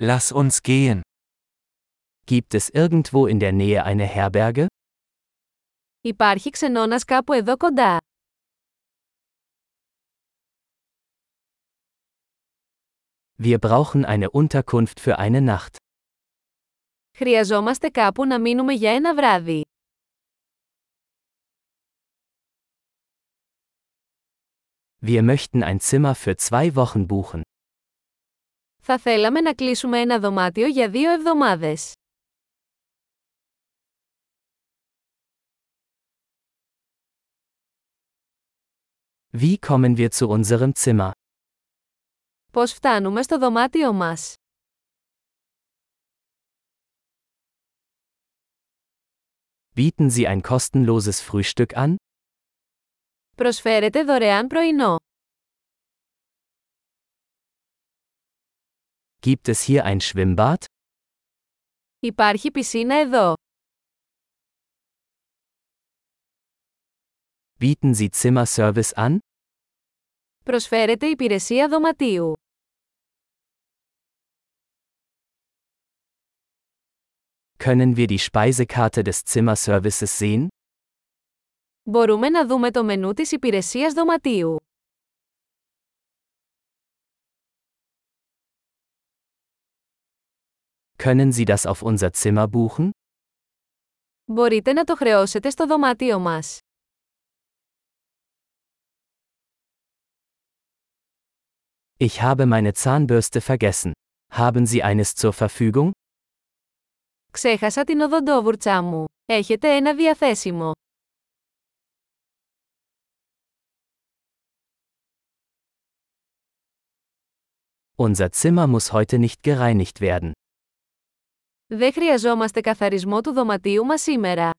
Lass uns gehen. Gibt es irgendwo in der Nähe eine Herberge? Υπάρχει ξενώνας κάπου εδώ κοντά. Wir brauchen eine Unterkunft für eine Nacht. Χρειαζόμαστε κάπου να μείνουμε για ένα βράδυ. Wir möchten ein Zimmer für zwei Wochen buchen. Θα θέλαμε να κλείσουμε ένα δωμάτιο για δύο εβδομάδες. Wie kommen wir zu unserem Zimmer? Πώς φτάνουμε στο δωμάτιο μας; Bieten Sie ein kostenloses Frühstück an? Προσφέρετε δωρεάν πρωινό. Gibt es hier ein Schwimmbad? Υπάρχει πισίνα εδώ. Bieten Sie Zimmerservice an? Προσφέρετε υπηρεσία δωματίου. Können wir die Speisekarte des Zimmerservices sehen? Μπορούμε να δούμε το μενού της υπηρεσίας δωματίου. Können Sie das auf unser Zimmer buchen? Μπορείτε να το χρεώσετε στο δωμάτιο μας. Ich habe meine Zahnbürste vergessen. Haben Sie eines zur Verfügung? Ξέχασα την οδοντόβουρτσά μου. Έχετε ένα διαθέσιμο. Unser Zimmer muss heute nicht gereinigt werden. Δεν χρειαζόμαστε καθαρισμό του δωματίου μας σήμερα.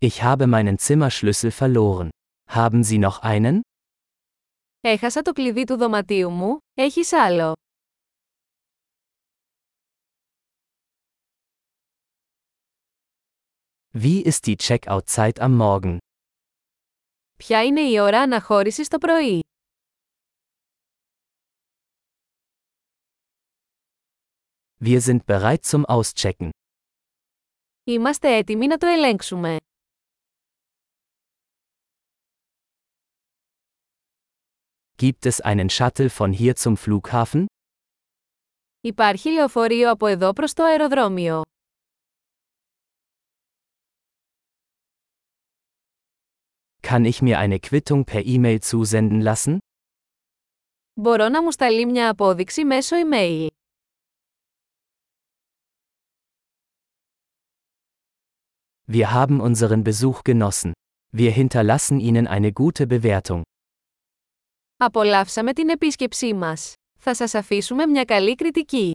Ich habe meinen Zimmerschlüssel verloren. Haben Sie noch einen? Έχασα το κλειδί του δωματίου μου, έχεις άλλο. Wie ist die Checkout-Zeit am Morgen? Ποια είναι η ώρα αναχώρησης το πρωί; Wir sind bereit zum Auschecken. Είμαστε έτοιμοι να το ελέγξουμε. Gibt es einen Shuttle von hier zum Flughafen? Υπάρχει λεωφορείο από εδώ προς το αεροδρόμιο. Kann ich mir eine Quittung per E-Mail zusenden lassen? Μπορώ να μου σταλεί μια απόδειξη μέσω email. Wir haben unseren Besuch genossen. Wir hinterlassen Ihnen eine gute Bewertung. Απολαύσαμε την επίσκεψή μας. Θα σας αφήσουμε μια καλή κριτική.